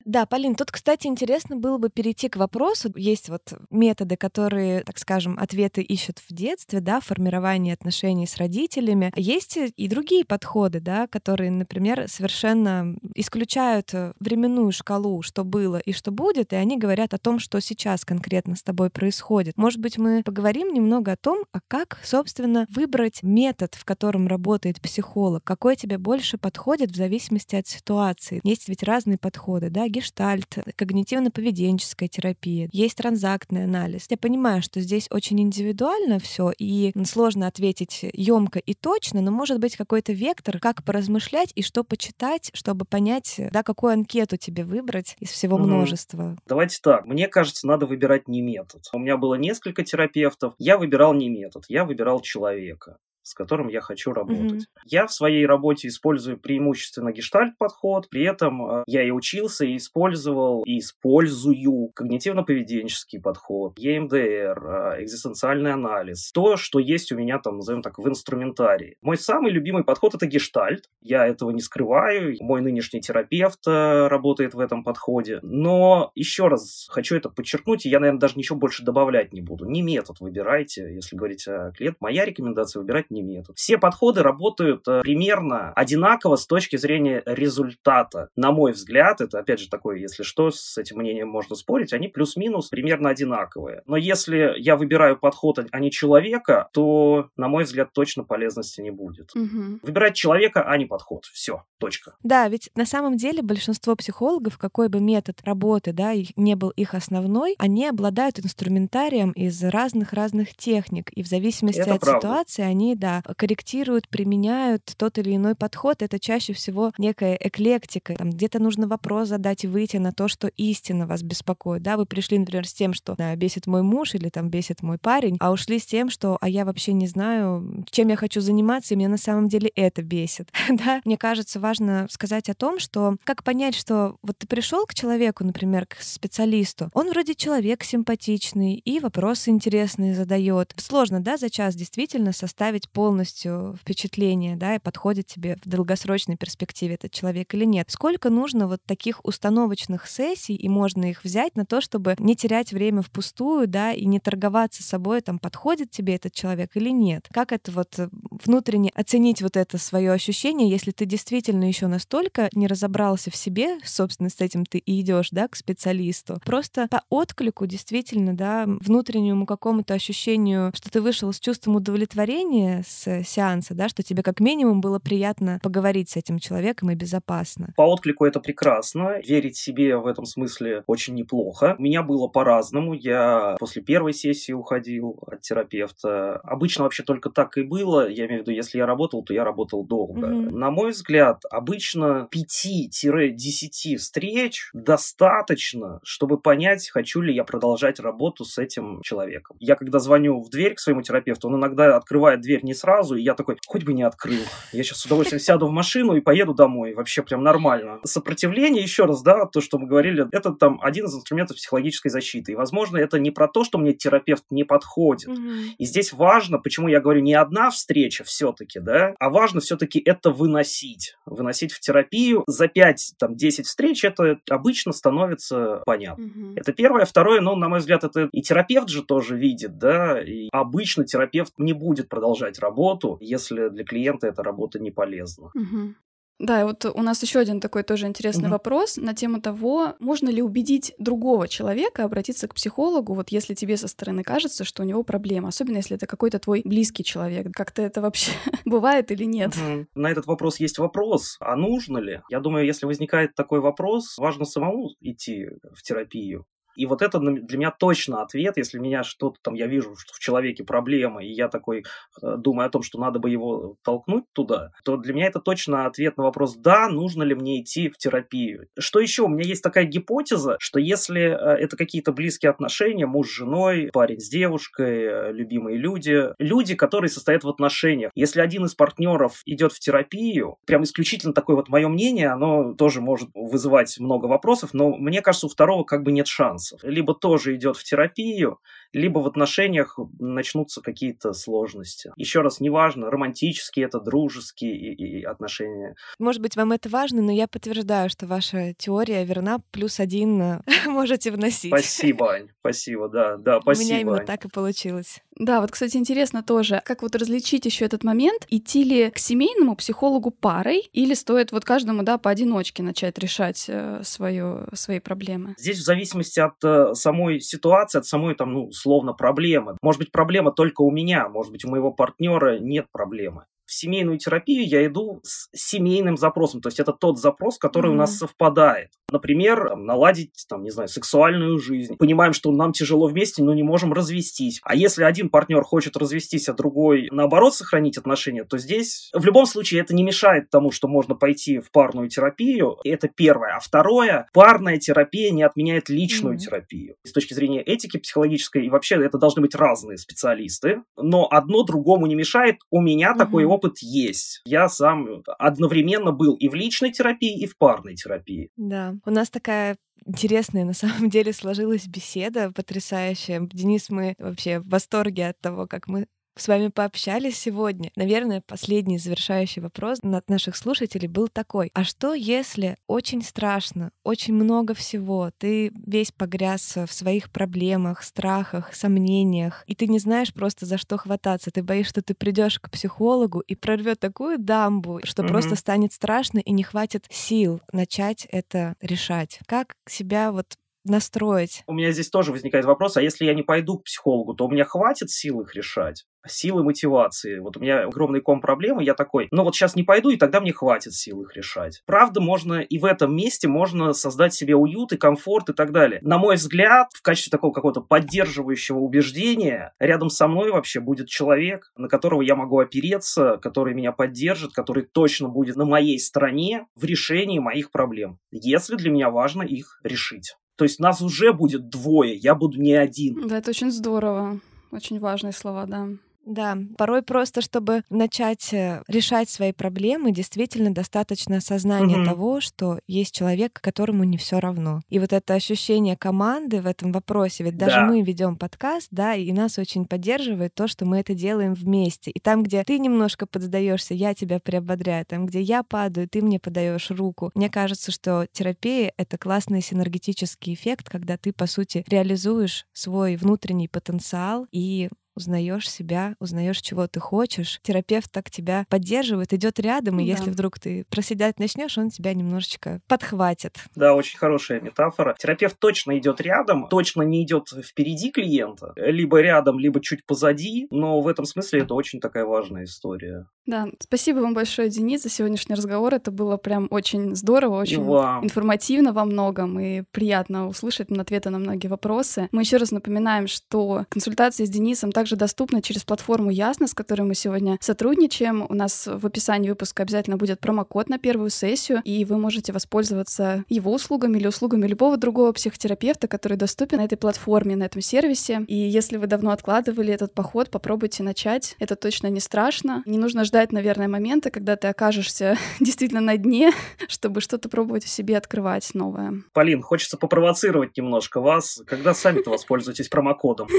Да, Полин, тут, кстати, интересно было бы перейти к вопросу. Есть вот методы, которые, так скажем, ответы ищут в детстве, да, формирование отношений с родителями. Есть и другие подходы, да, которые, например, совершенно исключают э, временную шкалу, что было и что будет, и они говорят о том, что сейчас конкретно с тобой происходит. Может быть, мы поговорим немного о том, а как, собственно, выбрать метод, в котором работает психолог, какой тебе больше подходит в зависимости от ситуации. Есть ведь разные подходы, да, гештальт, когнитивно-поведенческая терапия, есть транзактный анализ. Я понимаю, что здесь очень индивидуально все, и сложно ответить емко и точно, но может быть какой-то вектор, как поразмышлять и что почитать, чтобы понять, да, какую анкету тебе выбрать из всего угу. множества. Давайте так. Мне кажется, надо выбирать не метод. У меня было несколько терапевтов. Я выбирал не метод, я выбирал человека с которым я хочу работать. Mm-hmm. Я в своей работе использую преимущественно гештальт-подход, при этом э, я и учился, и использовал, и использую когнитивно-поведенческий подход, EMDR, э, экзистенциальный анализ, то, что есть у меня там, назовем так, в инструментарии. Мой самый любимый подход — это гештальт, я этого не скрываю, мой нынешний терапевт э, работает в этом подходе, но еще раз хочу это подчеркнуть, и я, наверное, даже ничего больше добавлять не буду. Не метод выбирайте, если говорить о клиент. Моя рекомендация выбирать не метод. Все подходы работают э, примерно одинаково с точки зрения результата. На мой взгляд, это опять же такое, если что, с этим мнением можно спорить, они плюс-минус примерно одинаковые. Но если я выбираю подход, а не человека, то, на мой взгляд, точно полезности не будет. Угу. Выбирать человека, а не подход. Все, точка. Да, ведь на самом деле большинство психологов, какой бы метод работы, да, не был их основной, они обладают инструментарием из разных-разных техник, и в зависимости это от правда. ситуации они да, корректируют, применяют тот или иной подход, это чаще всего некая эклектика. Там где-то нужно вопрос задать и выйти на то, что истинно вас беспокоит. Да, вы пришли, например, с тем, что да, бесит мой муж или там бесит мой парень, а ушли с тем, что а я вообще не знаю, чем я хочу заниматься, и мне на самом деле это бесит. да? Мне кажется, важно сказать о том, что как понять, что вот ты пришел к человеку, например, к специалисту, он вроде человек симпатичный и вопросы интересные задает. Сложно, да, за час действительно составить полностью впечатление, да, и подходит тебе в долгосрочной перспективе этот человек или нет. Сколько нужно вот таких установочных сессий, и можно их взять на то, чтобы не терять время впустую, да, и не торговаться собой, там, подходит тебе этот человек или нет. Как это вот э, внутренне оценить вот это свое ощущение, если ты действительно еще настолько не разобрался в себе, собственно, с этим ты и идешь, да, к специалисту. Просто по отклику действительно, да, внутреннему какому-то ощущению, что ты вышел с чувством удовлетворения с сеанса, да, что тебе как минимум было приятно поговорить с этим человеком и безопасно. По отклику это прекрасно. Верить себе в этом смысле очень неплохо. У меня было по-разному. Я после первой сессии уходил от терапевта. Обычно вообще только так и было. Я имею в виду, если я работал, то я работал долго. Угу. На мой взгляд, обычно 5-10 встреч достаточно, чтобы понять, хочу ли я продолжать работу с этим человеком. Я когда звоню в дверь к своему терапевту, он иногда открывает дверь не сразу, и я такой, хоть бы не открыл. Я сейчас с удовольствием сяду в машину и поеду домой. Вообще прям нормально. Сопротивление, еще раз, да, то, что мы говорили, это там один из инструментов психологической защиты. И, возможно, это не про то, что мне терапевт не подходит. Угу. И здесь важно, почему я говорю, не одна встреча все-таки, да, а важно все-таки это выносить. Выносить в терапию. За 5-10 встреч это обычно становится понятно. Угу. Это первое. Второе, ну, на мой взгляд, это и терапевт же тоже видит, да, и обычно терапевт не будет продолжать работу, если для клиента эта работа не полезна. Угу. Да, и вот у нас еще один такой тоже интересный угу. вопрос на тему того, можно ли убедить другого человека обратиться к психологу, вот если тебе со стороны кажется, что у него проблема, особенно если это какой-то твой близкий человек. Как-то это вообще бывает или нет? Угу. На этот вопрос есть вопрос, а нужно ли? Я думаю, если возникает такой вопрос, важно самому идти в терапию. И вот это для меня точно ответ, если меня что-то там, я вижу, что в человеке проблема, и я такой э, думаю о том, что надо бы его толкнуть туда, то для меня это точно ответ на вопрос, да, нужно ли мне идти в терапию. Что еще? У меня есть такая гипотеза, что если э, это какие-то близкие отношения, муж с женой, парень с девушкой, э, любимые люди, люди, которые состоят в отношениях, если один из партнеров идет в терапию, прям исключительно такое вот мое мнение, оно тоже может вызывать много вопросов, но мне кажется, у второго как бы нет шанса шансов. Либо тоже идет в терапию, либо в отношениях начнутся какие-то сложности. Еще раз, неважно, романтические это, дружеские и, и отношения. Может быть, вам это важно, но я подтверждаю, что ваша теория верна, плюс один можете вносить. Спасибо, Ань, спасибо, да, да, спасибо. У меня именно Ань. так и получилось. Да, вот, кстати, интересно тоже, как вот различить еще этот момент, идти ли к семейному психологу парой, или стоит вот каждому, да, поодиночке начать решать э, свою, свои проблемы? Здесь в зависимости от э, самой ситуации, от самой там, ну, условно, проблемы. Может быть, проблема только у меня, может быть, у моего партнера нет проблемы в семейную терапию я иду с семейным запросом, то есть это тот запрос, который mm-hmm. у нас совпадает. Например, там, наладить, там, не знаю, сексуальную жизнь. Понимаем, что нам тяжело вместе, но не можем развестись. А если один партнер хочет развестись, а другой, наоборот, сохранить отношения, то здесь в любом случае это не мешает тому, что можно пойти в парную терапию. Это первое. А второе, парная терапия не отменяет личную mm-hmm. терапию. С точки зрения этики психологической, и вообще это должны быть разные специалисты, но одно другому не мешает. У меня mm-hmm. такой опыт есть. Я сам одновременно был и в личной терапии, и в парной терапии. Да. У нас такая интересная на самом деле сложилась беседа, потрясающая. Денис, мы вообще в восторге от того, как мы с вами пообщались сегодня. Наверное, последний завершающий вопрос от наших слушателей был такой. А что, если очень страшно, очень много всего, ты весь погряз в своих проблемах, страхах, сомнениях, и ты не знаешь просто за что хвататься, ты боишься, что ты придешь к психологу и прорвет такую дамбу, что mm-hmm. просто станет страшно и не хватит сил начать это решать. Как себя вот настроить. У меня здесь тоже возникает вопрос, а если я не пойду к психологу, то у меня хватит сил их решать? Силы мотивации. Вот у меня огромный ком проблемы, я такой, ну вот сейчас не пойду, и тогда мне хватит сил их решать. Правда, можно и в этом месте можно создать себе уют и комфорт и так далее. На мой взгляд, в качестве такого какого-то поддерживающего убеждения, рядом со мной вообще будет человек, на которого я могу опереться, который меня поддержит, который точно будет на моей стороне в решении моих проблем, если для меня важно их решить. То есть нас уже будет двое, я буду не один. Да, это очень здорово. Очень важные слова, да. Да, порой просто, чтобы начать э, решать свои проблемы, действительно достаточно осознания угу. того, что есть человек, которому не все равно. И вот это ощущение команды в этом вопросе, ведь даже да. мы ведем подкаст, да, и нас очень поддерживает то, что мы это делаем вместе. И там, где ты немножко подсдаешься, я тебя приободряю, там, где я падаю, ты мне подаешь руку. Мне кажется, что терапия — это классный синергетический эффект, когда ты, по сути, реализуешь свой внутренний потенциал и узнаешь себя, узнаешь, чего ты хочешь. Терапевт так тебя поддерживает, идет рядом, и да. если вдруг ты проседать начнешь, он тебя немножечко подхватит. Да, очень хорошая метафора. Терапевт точно идет рядом, точно не идет впереди клиента, либо рядом, либо чуть позади, но в этом смысле это очень такая важная история. Да, спасибо вам большое, Денис, за сегодняшний разговор. Это было прям очень здорово, очень информативно во многом и приятно услышать ответы на многие вопросы. Мы еще раз напоминаем, что консультации с Денисом также доступны через платформу Ясно, с которой мы сегодня сотрудничаем. У нас в описании выпуска обязательно будет промокод на первую сессию, и вы можете воспользоваться его услугами или услугами любого другого психотерапевта, который доступен на этой платформе, на этом сервисе. И если вы давно откладывали этот поход, попробуйте начать. Это точно не страшно. Не нужно ждать, наверное, момента, когда ты окажешься действительно на дне, чтобы что-то пробовать в себе открывать новое. Полин, хочется попровоцировать немножко вас. Когда сами-то воспользуетесь промокодом?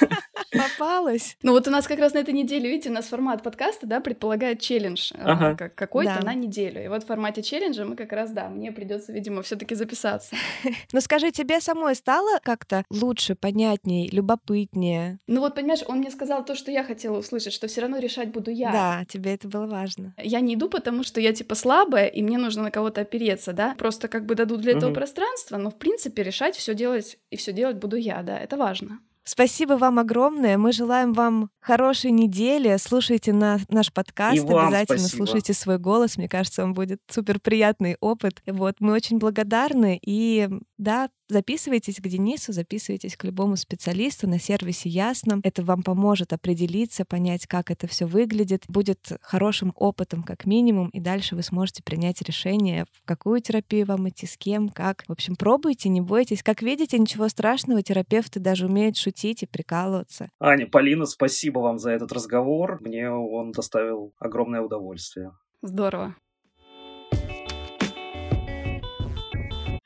Попалась. Ну вот у нас как раз на этой неделе, видите, у нас формат подкаста, да, предполагает челлендж э, ага. как какой-то да. на неделю. И вот в формате челленджа мы как раз, да, мне придется, видимо, все таки записаться. Ну скажи, тебе самой стало как-то лучше, понятнее, любопытнее? Ну вот, понимаешь, он мне сказал то, что я хотела услышать, что все равно решать буду я. Да, тебе это было важно. Я не иду, потому что я типа слабая, и мне нужно на кого-то опереться, да. Просто как бы дадут для этого пространство, но в принципе решать все делать и все делать буду я, да, это важно. Спасибо вам огромное. Мы желаем вам хорошей недели. Слушайте на наш подкаст. Обязательно спасибо. слушайте свой голос. Мне кажется, он будет супер приятный опыт. Вот, мы очень благодарны. И да, записывайтесь к Денису, записывайтесь к любому специалисту на сервисе Ясно. Это вам поможет определиться, понять, как это все выглядит. Будет хорошим опытом как минимум, и дальше вы сможете принять решение, в какую терапию вам идти, с кем, как. В общем, пробуйте, не бойтесь. Как видите, ничего страшного, терапевты даже умеют шутить и прикалываться. Аня, Полина, спасибо вам за этот разговор. Мне он доставил огромное удовольствие. Здорово.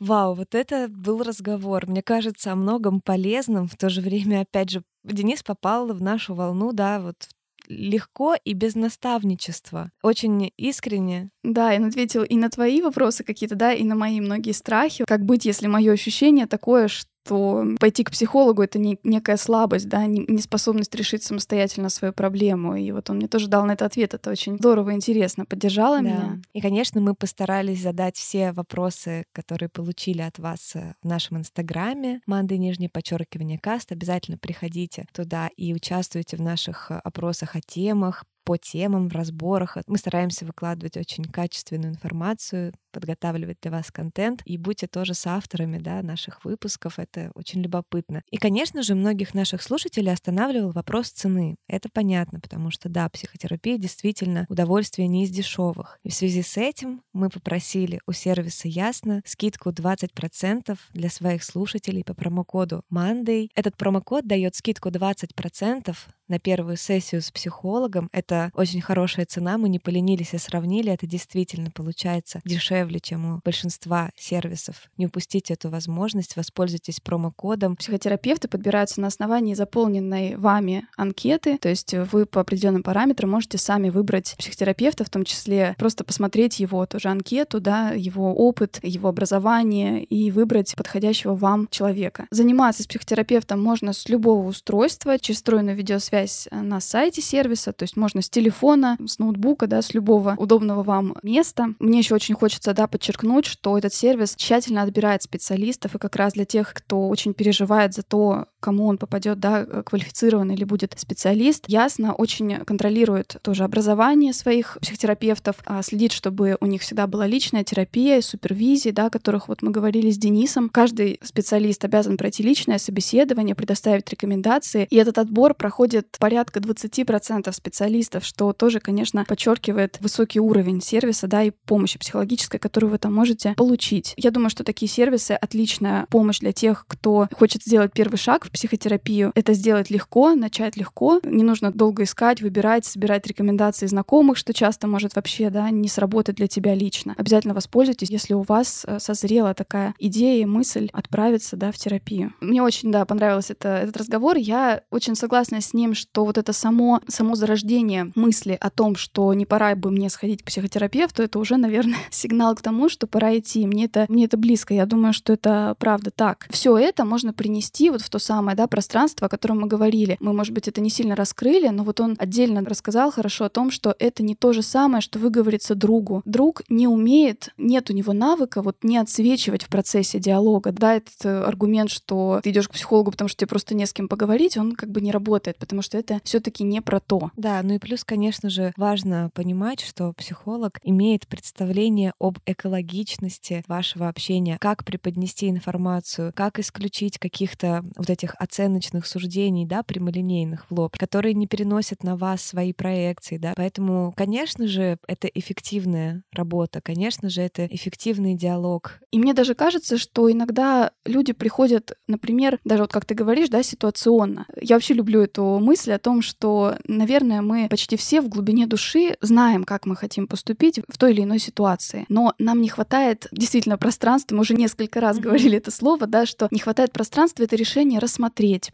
Вау, вот это был разговор. Мне кажется, о многом полезном. В то же время, опять же, Денис попал в нашу волну, да, вот легко и без наставничества. Очень искренне. Да, он ответил и на твои вопросы какие-то, да, и на мои многие страхи. Как быть, если мое ощущение такое, что что пойти к психологу — это не, некая слабость, да, неспособность решить самостоятельно свою проблему. И вот он мне тоже дал на это ответ. Это очень здорово и интересно. Поддержала да. меня. И, конечно, мы постарались задать все вопросы, которые получили от вас э, в нашем инстаграме. Манды, нижнее подчеркивание, каст. Обязательно приходите туда и участвуйте в наших э, опросах о темах, по темам, в разборах. Мы стараемся выкладывать очень качественную информацию, подготавливать для вас контент. И будьте тоже с авторами да, наших выпусков. Это очень любопытно. И, конечно же, многих наших слушателей останавливал вопрос цены. Это понятно, потому что, да, психотерапия действительно удовольствие не из дешевых. И в связи с этим мы попросили у сервиса Ясно скидку 20% для своих слушателей по промокоду Monday. Этот промокод дает скидку 20% на первую сессию с психологом. Это очень хорошая цена, мы не поленились и сравнили. Это действительно получается дешевле, чем у большинства сервисов. Не упустите эту возможность, воспользуйтесь промокодом. Психотерапевты подбираются на основании заполненной вами анкеты, то есть вы по определенным параметрам можете сами выбрать психотерапевта, в том числе просто посмотреть его тоже анкету, да, его опыт, его образование и выбрать подходящего вам человека. Заниматься с психотерапевтом можно с любого устройства через встроенную видеосвязь связь на сайте сервиса, то есть можно с телефона, с ноутбука, да, с любого удобного вам места. Мне еще очень хочется, да, подчеркнуть, что этот сервис тщательно отбирает специалистов, и как раз для тех, кто очень переживает за то, кому он попадет, да, э, квалифицированный или будет специалист, ясно очень контролирует тоже образование своих психотерапевтов, а следит, чтобы у них всегда была личная терапия, супервизия, да, о которых вот мы говорили с Денисом. Каждый специалист обязан пройти личное собеседование, предоставить рекомендации, и этот отбор проходит порядка 20% специалистов, что тоже, конечно, подчеркивает высокий уровень сервиса, да, и помощи психологической, которую вы там можете получить. Я думаю, что такие сервисы — отличная помощь для тех, кто хочет сделать первый шаг в психотерапию. Это сделать легко, начать легко. Не нужно долго искать, выбирать, собирать рекомендации знакомых, что часто может вообще, да, не сработать для тебя лично. Обязательно воспользуйтесь, если у вас э, созрела такая идея мысль отправиться, да, в терапию. Мне очень, да, понравился это, этот разговор. Я очень согласна с ним, что вот это само, само зарождение мысли о том, что не пора бы мне сходить к психотерапевту, это уже, наверное, сигнал к тому, что пора идти. Мне это, мне это близко. Я думаю, что это правда так. Все это можно принести вот в то самое самое, да, пространство, о котором мы говорили. Мы, может быть, это не сильно раскрыли, но вот он отдельно рассказал хорошо о том, что это не то же самое, что выговориться другу. Друг не умеет, нет у него навыка вот не отсвечивать в процессе диалога. Да, этот э, аргумент, что ты идешь к психологу, потому что тебе просто не с кем поговорить, он как бы не работает, потому что это все-таки не про то. Да, ну и плюс, конечно же, важно понимать, что психолог имеет представление об экологичности вашего общения, как преподнести информацию, как исключить каких-то вот этих оценочных суждений, да, прямолинейных в лоб, которые не переносят на вас свои проекции, да. Поэтому, конечно же, это эффективная работа, конечно же, это эффективный диалог. И мне даже кажется, что иногда люди приходят, например, даже вот как ты говоришь, да, ситуационно. Я вообще люблю эту мысль о том, что, наверное, мы почти все в глубине души знаем, как мы хотим поступить в той или иной ситуации, но нам не хватает действительно пространства, мы уже несколько раз говорили это слово, да, что не хватает пространства это решение рассмотреть,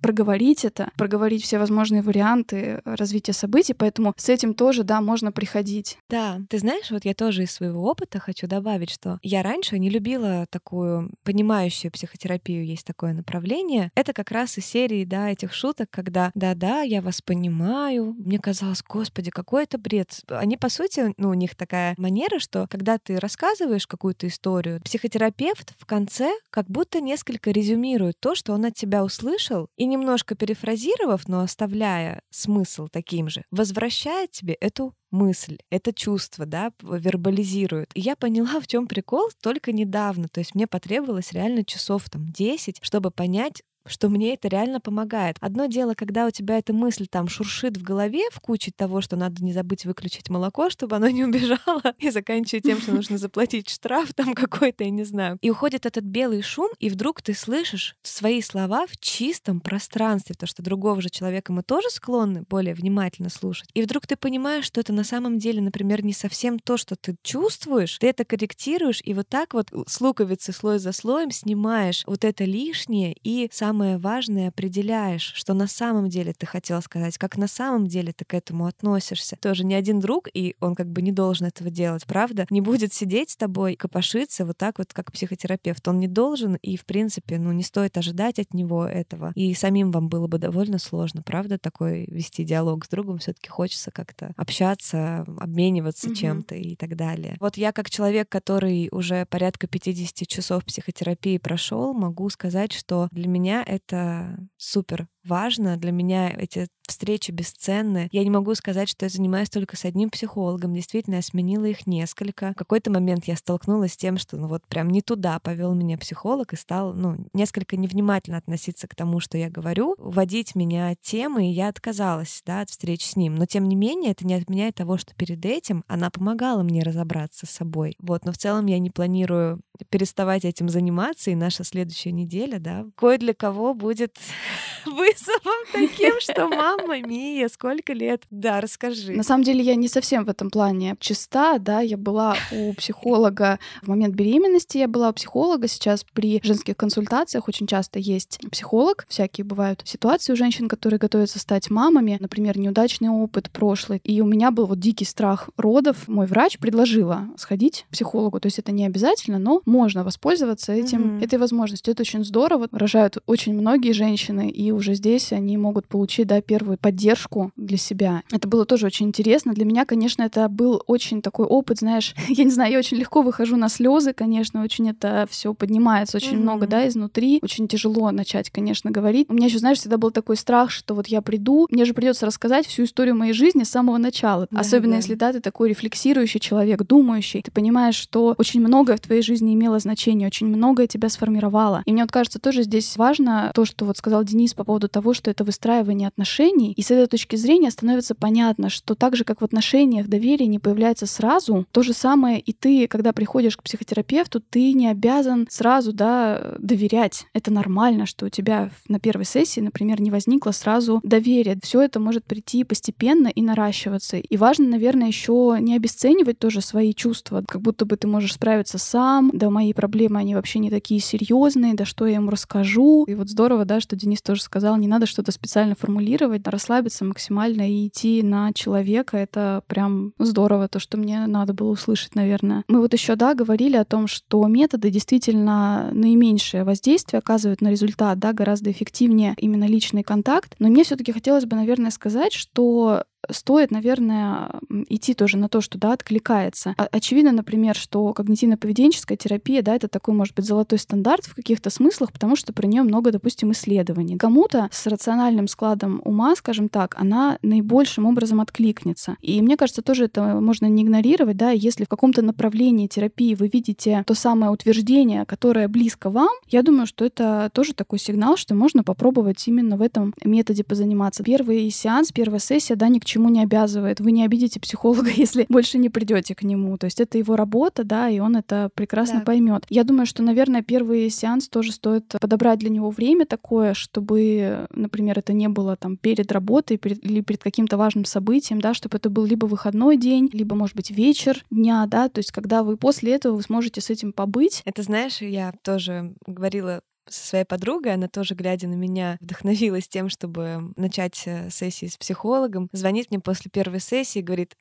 проговорить это, проговорить все возможные варианты развития событий, поэтому с этим тоже, да, можно приходить. Да, ты знаешь, вот я тоже из своего опыта хочу добавить, что я раньше не любила такую понимающую психотерапию, есть такое направление. Это как раз из серии, да, этих шуток, когда да-да, я вас понимаю. Мне казалось, господи, какой это бред. Они, по сути, ну, у них такая манера, что когда ты рассказываешь какую-то историю, психотерапевт в конце как будто несколько резюмирует то, что он от тебя услышал, и немножко перефразировав, но оставляя смысл таким же, возвращает тебе эту мысль, это чувство, да, вербализирует. И я поняла, в чем прикол только недавно. То есть мне потребовалось реально часов там 10, чтобы понять, что мне это реально помогает. Одно дело, когда у тебя эта мысль там шуршит в голове в куче того, что надо не забыть выключить молоко, чтобы оно не убежало, и заканчивая тем, что нужно заплатить штраф там какой-то, я не знаю. И уходит этот белый шум, и вдруг ты слышишь свои слова в чистом пространстве, потому что другого же человека мы тоже склонны более внимательно слушать. И вдруг ты понимаешь, что это на самом деле, например, не совсем то, что ты чувствуешь, ты это корректируешь, и вот так вот с луковицы слой за слоем снимаешь вот это лишнее и сам самое важное определяешь, что на самом деле ты хотел сказать, как на самом деле ты к этому относишься. Тоже не один друг, и он как бы не должен этого делать, правда? Не будет сидеть с тобой, копошиться вот так вот, как психотерапевт. Он не должен, и, в принципе, ну, не стоит ожидать от него этого. И самим вам было бы довольно сложно, правда, такой вести диалог с другом. все таки хочется как-то общаться, обмениваться угу. чем-то и так далее. Вот я как человек, который уже порядка 50 часов психотерапии прошел, могу сказать, что для меня это супер важно. Для меня эти встречи бесценны. Я не могу сказать, что я занимаюсь только с одним психологом. Действительно, я сменила их несколько. В какой-то момент я столкнулась с тем, что ну вот прям не туда повел меня психолог и стал ну, несколько невнимательно относиться к тому, что я говорю, вводить меня от темы, и я отказалась да, от встреч с ним. Но тем не менее, это не отменяет того, что перед этим она помогала мне разобраться с собой. Вот, но в целом я не планирую переставать этим заниматься, и наша следующая неделя, да, кое для кого будет вызовом таким, что мама Мия, сколько лет? Да, расскажи. На самом деле я не совсем в этом плане чиста, да, я была у психолога в момент беременности, я была у психолога, сейчас при женских консультациях очень часто есть психолог, всякие бывают ситуации у женщин, которые готовятся стать мамами, например, неудачный опыт прошлый, и у меня был вот дикий страх родов, мой врач предложила сходить к психологу, то есть это не обязательно, но можно воспользоваться этим, mm-hmm. этой возможностью, это очень здорово, рожают очень многие женщины, и уже здесь они могут получить, да, первую поддержку для себя. Это было тоже очень интересно. Для меня, конечно, это был очень такой опыт, знаешь, я не знаю, я очень легко выхожу на слезы, конечно, очень это все поднимается очень mm-hmm. много, да, изнутри. Очень тяжело начать, конечно, говорить. У меня еще, знаешь, всегда был такой страх, что вот я приду, мне же придется рассказать всю историю моей жизни с самого начала. Да, Особенно да. если, да, ты такой рефлексирующий человек, думающий, ты понимаешь, что очень многое в твоей жизни имело значение, очень многое тебя сформировало. И мне вот кажется, тоже здесь важно то, что вот сказал Денис по поводу того, что это выстраивание отношений. И с этой точки зрения становится понятно, что так же, как в отношениях доверие не появляется сразу, то же самое и ты, когда приходишь к психотерапевту, ты не обязан сразу да, доверять. Это нормально, что у тебя на первой сессии, например, не возникло сразу доверия. Все это может прийти постепенно и наращиваться. И важно, наверное, еще не обесценивать тоже свои чувства, как будто бы ты можешь справиться сам, да мои проблемы, они вообще не такие серьезные, да что я ему расскажу. И вот здорово, да, что Денис тоже сказал, сначала не надо что-то специально формулировать, расслабиться максимально и идти на человека. Это прям здорово, то, что мне надо было услышать, наверное. Мы вот еще, да, говорили о том, что методы действительно наименьшее воздействие оказывают на результат, да, гораздо эффективнее именно личный контакт. Но мне все-таки хотелось бы, наверное, сказать, что стоит, наверное, идти тоже на то, что да, откликается. Очевидно, например, что когнитивно-поведенческая терапия, да, это такой, может быть, золотой стандарт в каких-то смыслах, потому что про нее много, допустим, исследований. Кому-то с рациональным складом ума, скажем так, она наибольшим образом откликнется. И мне кажется, тоже это можно не игнорировать, да, если в каком-то направлении терапии вы видите то самое утверждение, которое близко вам, я думаю, что это тоже такой сигнал, что можно попробовать именно в этом методе позаниматься. Первый сеанс, первая сессия, да, ни к чему чему не обязывает. Вы не обидите психолога, если больше не придете к нему. То есть это его работа, да, и он это прекрасно да. поймет. Я думаю, что, наверное, первый сеанс тоже стоит подобрать для него время такое, чтобы, например, это не было там перед работой перед, или перед каким-то важным событием, да, чтобы это был либо выходной день, либо, может быть, вечер дня, да, то есть когда вы после этого вы сможете с этим побыть. Это знаешь, я тоже говорила со своей подругой, она тоже, глядя на меня, вдохновилась тем, чтобы начать э, сессии с психологом. Звонит мне после первой сессии и говорит,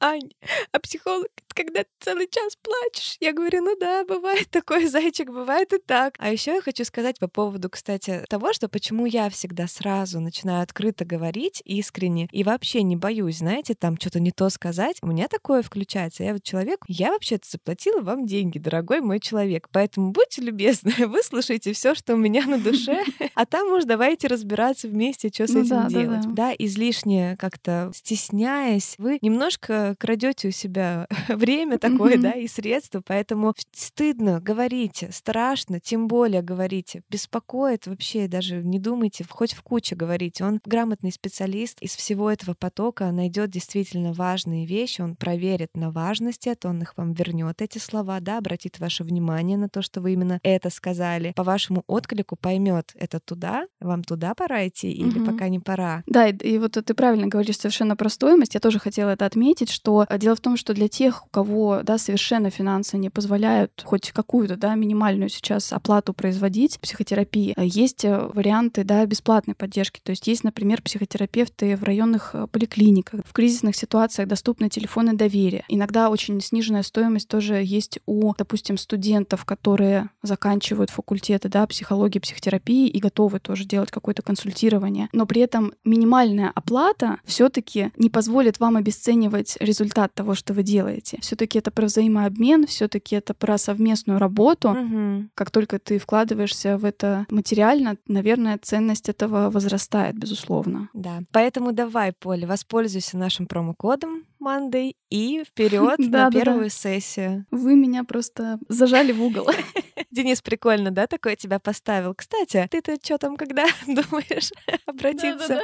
Ань, а психолог, когда ты целый час плачешь? Я говорю, ну да, бывает такой зайчик, бывает и так. А еще я хочу сказать по поводу, кстати, того, что почему я всегда сразу начинаю открыто говорить искренне и вообще не боюсь, знаете, там что-то не то сказать. У меня такое включается. Я вот человек, я вообще-то заплатила вам деньги, дорогой мой человек. Поэтому будьте любезны, выслушайте все, что у меня на душе, а там уж давайте разбираться вместе, что с ну, этим да, делать. Да, да. да, излишне как-то стесняясь, вы немножко крадете у себя время такое, mm-hmm. да, и средства, поэтому стыдно, говорите, страшно, тем более говорите, беспокоит вообще, даже не думайте, хоть в куче говорите. Он грамотный специалист, из всего этого потока найдет действительно важные вещи, он проверит на важность это, он их вам вернет эти слова, да, обратит ваше внимание на то, что вы именно это сказали, по вашему отклику поймет, это туда, вам туда пора идти или mm-hmm. пока не пора. Да, и, и вот ты правильно говоришь совершенно про стоимость. Я тоже хотела это отметить, что э, дело в том, что для тех, у кого да, совершенно финансы не позволяют хоть какую-то да, минимальную сейчас оплату производить психотерапии, э, есть э, варианты да, бесплатной поддержки. То есть есть, например, психотерапевты в районных поликлиниках. В кризисных ситуациях доступны телефоны доверия. Иногда очень сниженная стоимость тоже есть у, допустим, студентов, которые заканчивают факультеты да, психологии, психотерапии и готовы тоже делать какое-то консультирование. Но при этом минимальная оплата все-таки не позволит вам обесценивать результат того, что вы делаете. Все-таки это про взаимообмен, все-таки это про совместную работу. Угу. Как только ты вкладываешься в это материально, наверное, ценность этого возрастает, безусловно. Да. Поэтому давай, Поле, воспользуйся нашим промокодом Monday и вперед на первую сессию. Вы меня просто зажали в угол. Денис прикольно, да, такое тебя поставил. Кстати, ты-то что там, когда думаешь обратиться?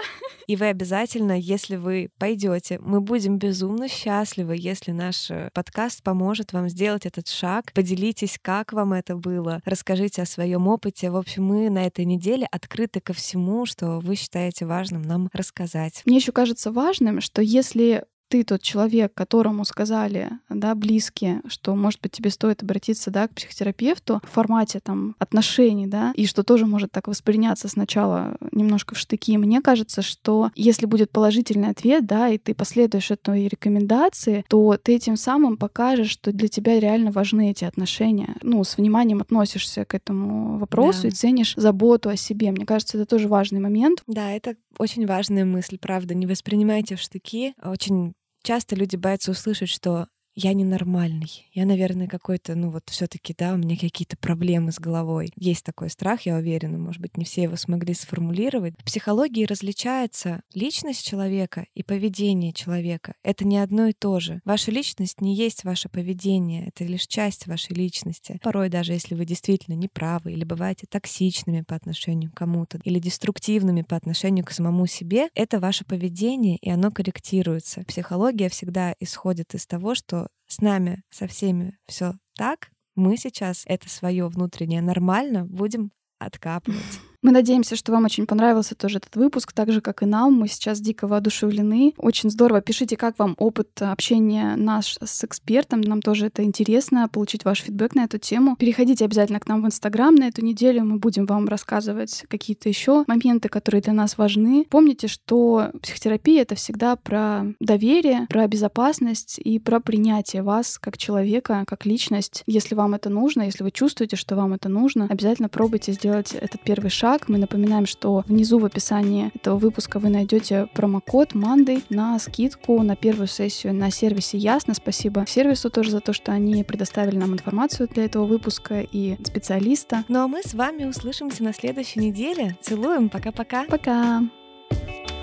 И вы обязательно, если вы пойдете, мы будем безумно счастливы, если наш э, подкаст поможет вам сделать этот шаг. Поделитесь, как вам это было, расскажите о своем опыте. В общем, мы на этой неделе открыты ко всему, что вы считаете важным нам рассказать. Мне еще кажется важным, что если ты тот человек, которому сказали, да, близкие, что, может быть, тебе стоит обратиться, да, к психотерапевту в формате там отношений, да, и что тоже может так восприняться сначала немножко в штыки. Мне кажется, что если будет положительный ответ, да, и ты последуешь этой рекомендации, то ты этим самым покажешь, что для тебя реально важны эти отношения. Ну, с вниманием относишься к этому вопросу да. и ценишь заботу о себе. Мне кажется, это тоже важный момент. Да, это очень важная мысль, правда. Не воспринимайте в штыки. Очень часто люди боятся услышать, что я ненормальный. Я, наверное, какой-то, ну вот все таки да, у меня какие-то проблемы с головой. Есть такой страх, я уверена, может быть, не все его смогли сформулировать. В психологии различается личность человека и поведение человека. Это не одно и то же. Ваша личность не есть ваше поведение, это лишь часть вашей личности. Порой даже если вы действительно неправы или бываете токсичными по отношению к кому-то или деструктивными по отношению к самому себе, это ваше поведение, и оно корректируется. Психология всегда исходит из того, что с нами со всеми все так, мы сейчас это свое внутреннее нормально будем откапывать. Мы надеемся, что вам очень понравился тоже этот выпуск, так же, как и нам. Мы сейчас дико воодушевлены. Очень здорово. Пишите, как вам опыт общения наш с экспертом. Нам тоже это интересно, получить ваш фидбэк на эту тему. Переходите обязательно к нам в Инстаграм на эту неделю. Мы будем вам рассказывать какие-то еще моменты, которые для нас важны. Помните, что психотерапия — это всегда про доверие, про безопасность и про принятие вас как человека, как личность. Если вам это нужно, если вы чувствуете, что вам это нужно, обязательно пробуйте сделать этот первый шаг. Мы напоминаем, что внизу в описании этого выпуска вы найдете промокод Манды на скидку на первую сессию на сервисе Ясно. Спасибо сервису тоже за то, что они предоставили нам информацию для этого выпуска и специалиста. Ну а мы с вами услышимся на следующей неделе. Целуем. Пока-пока. Пока. -пока. Пока.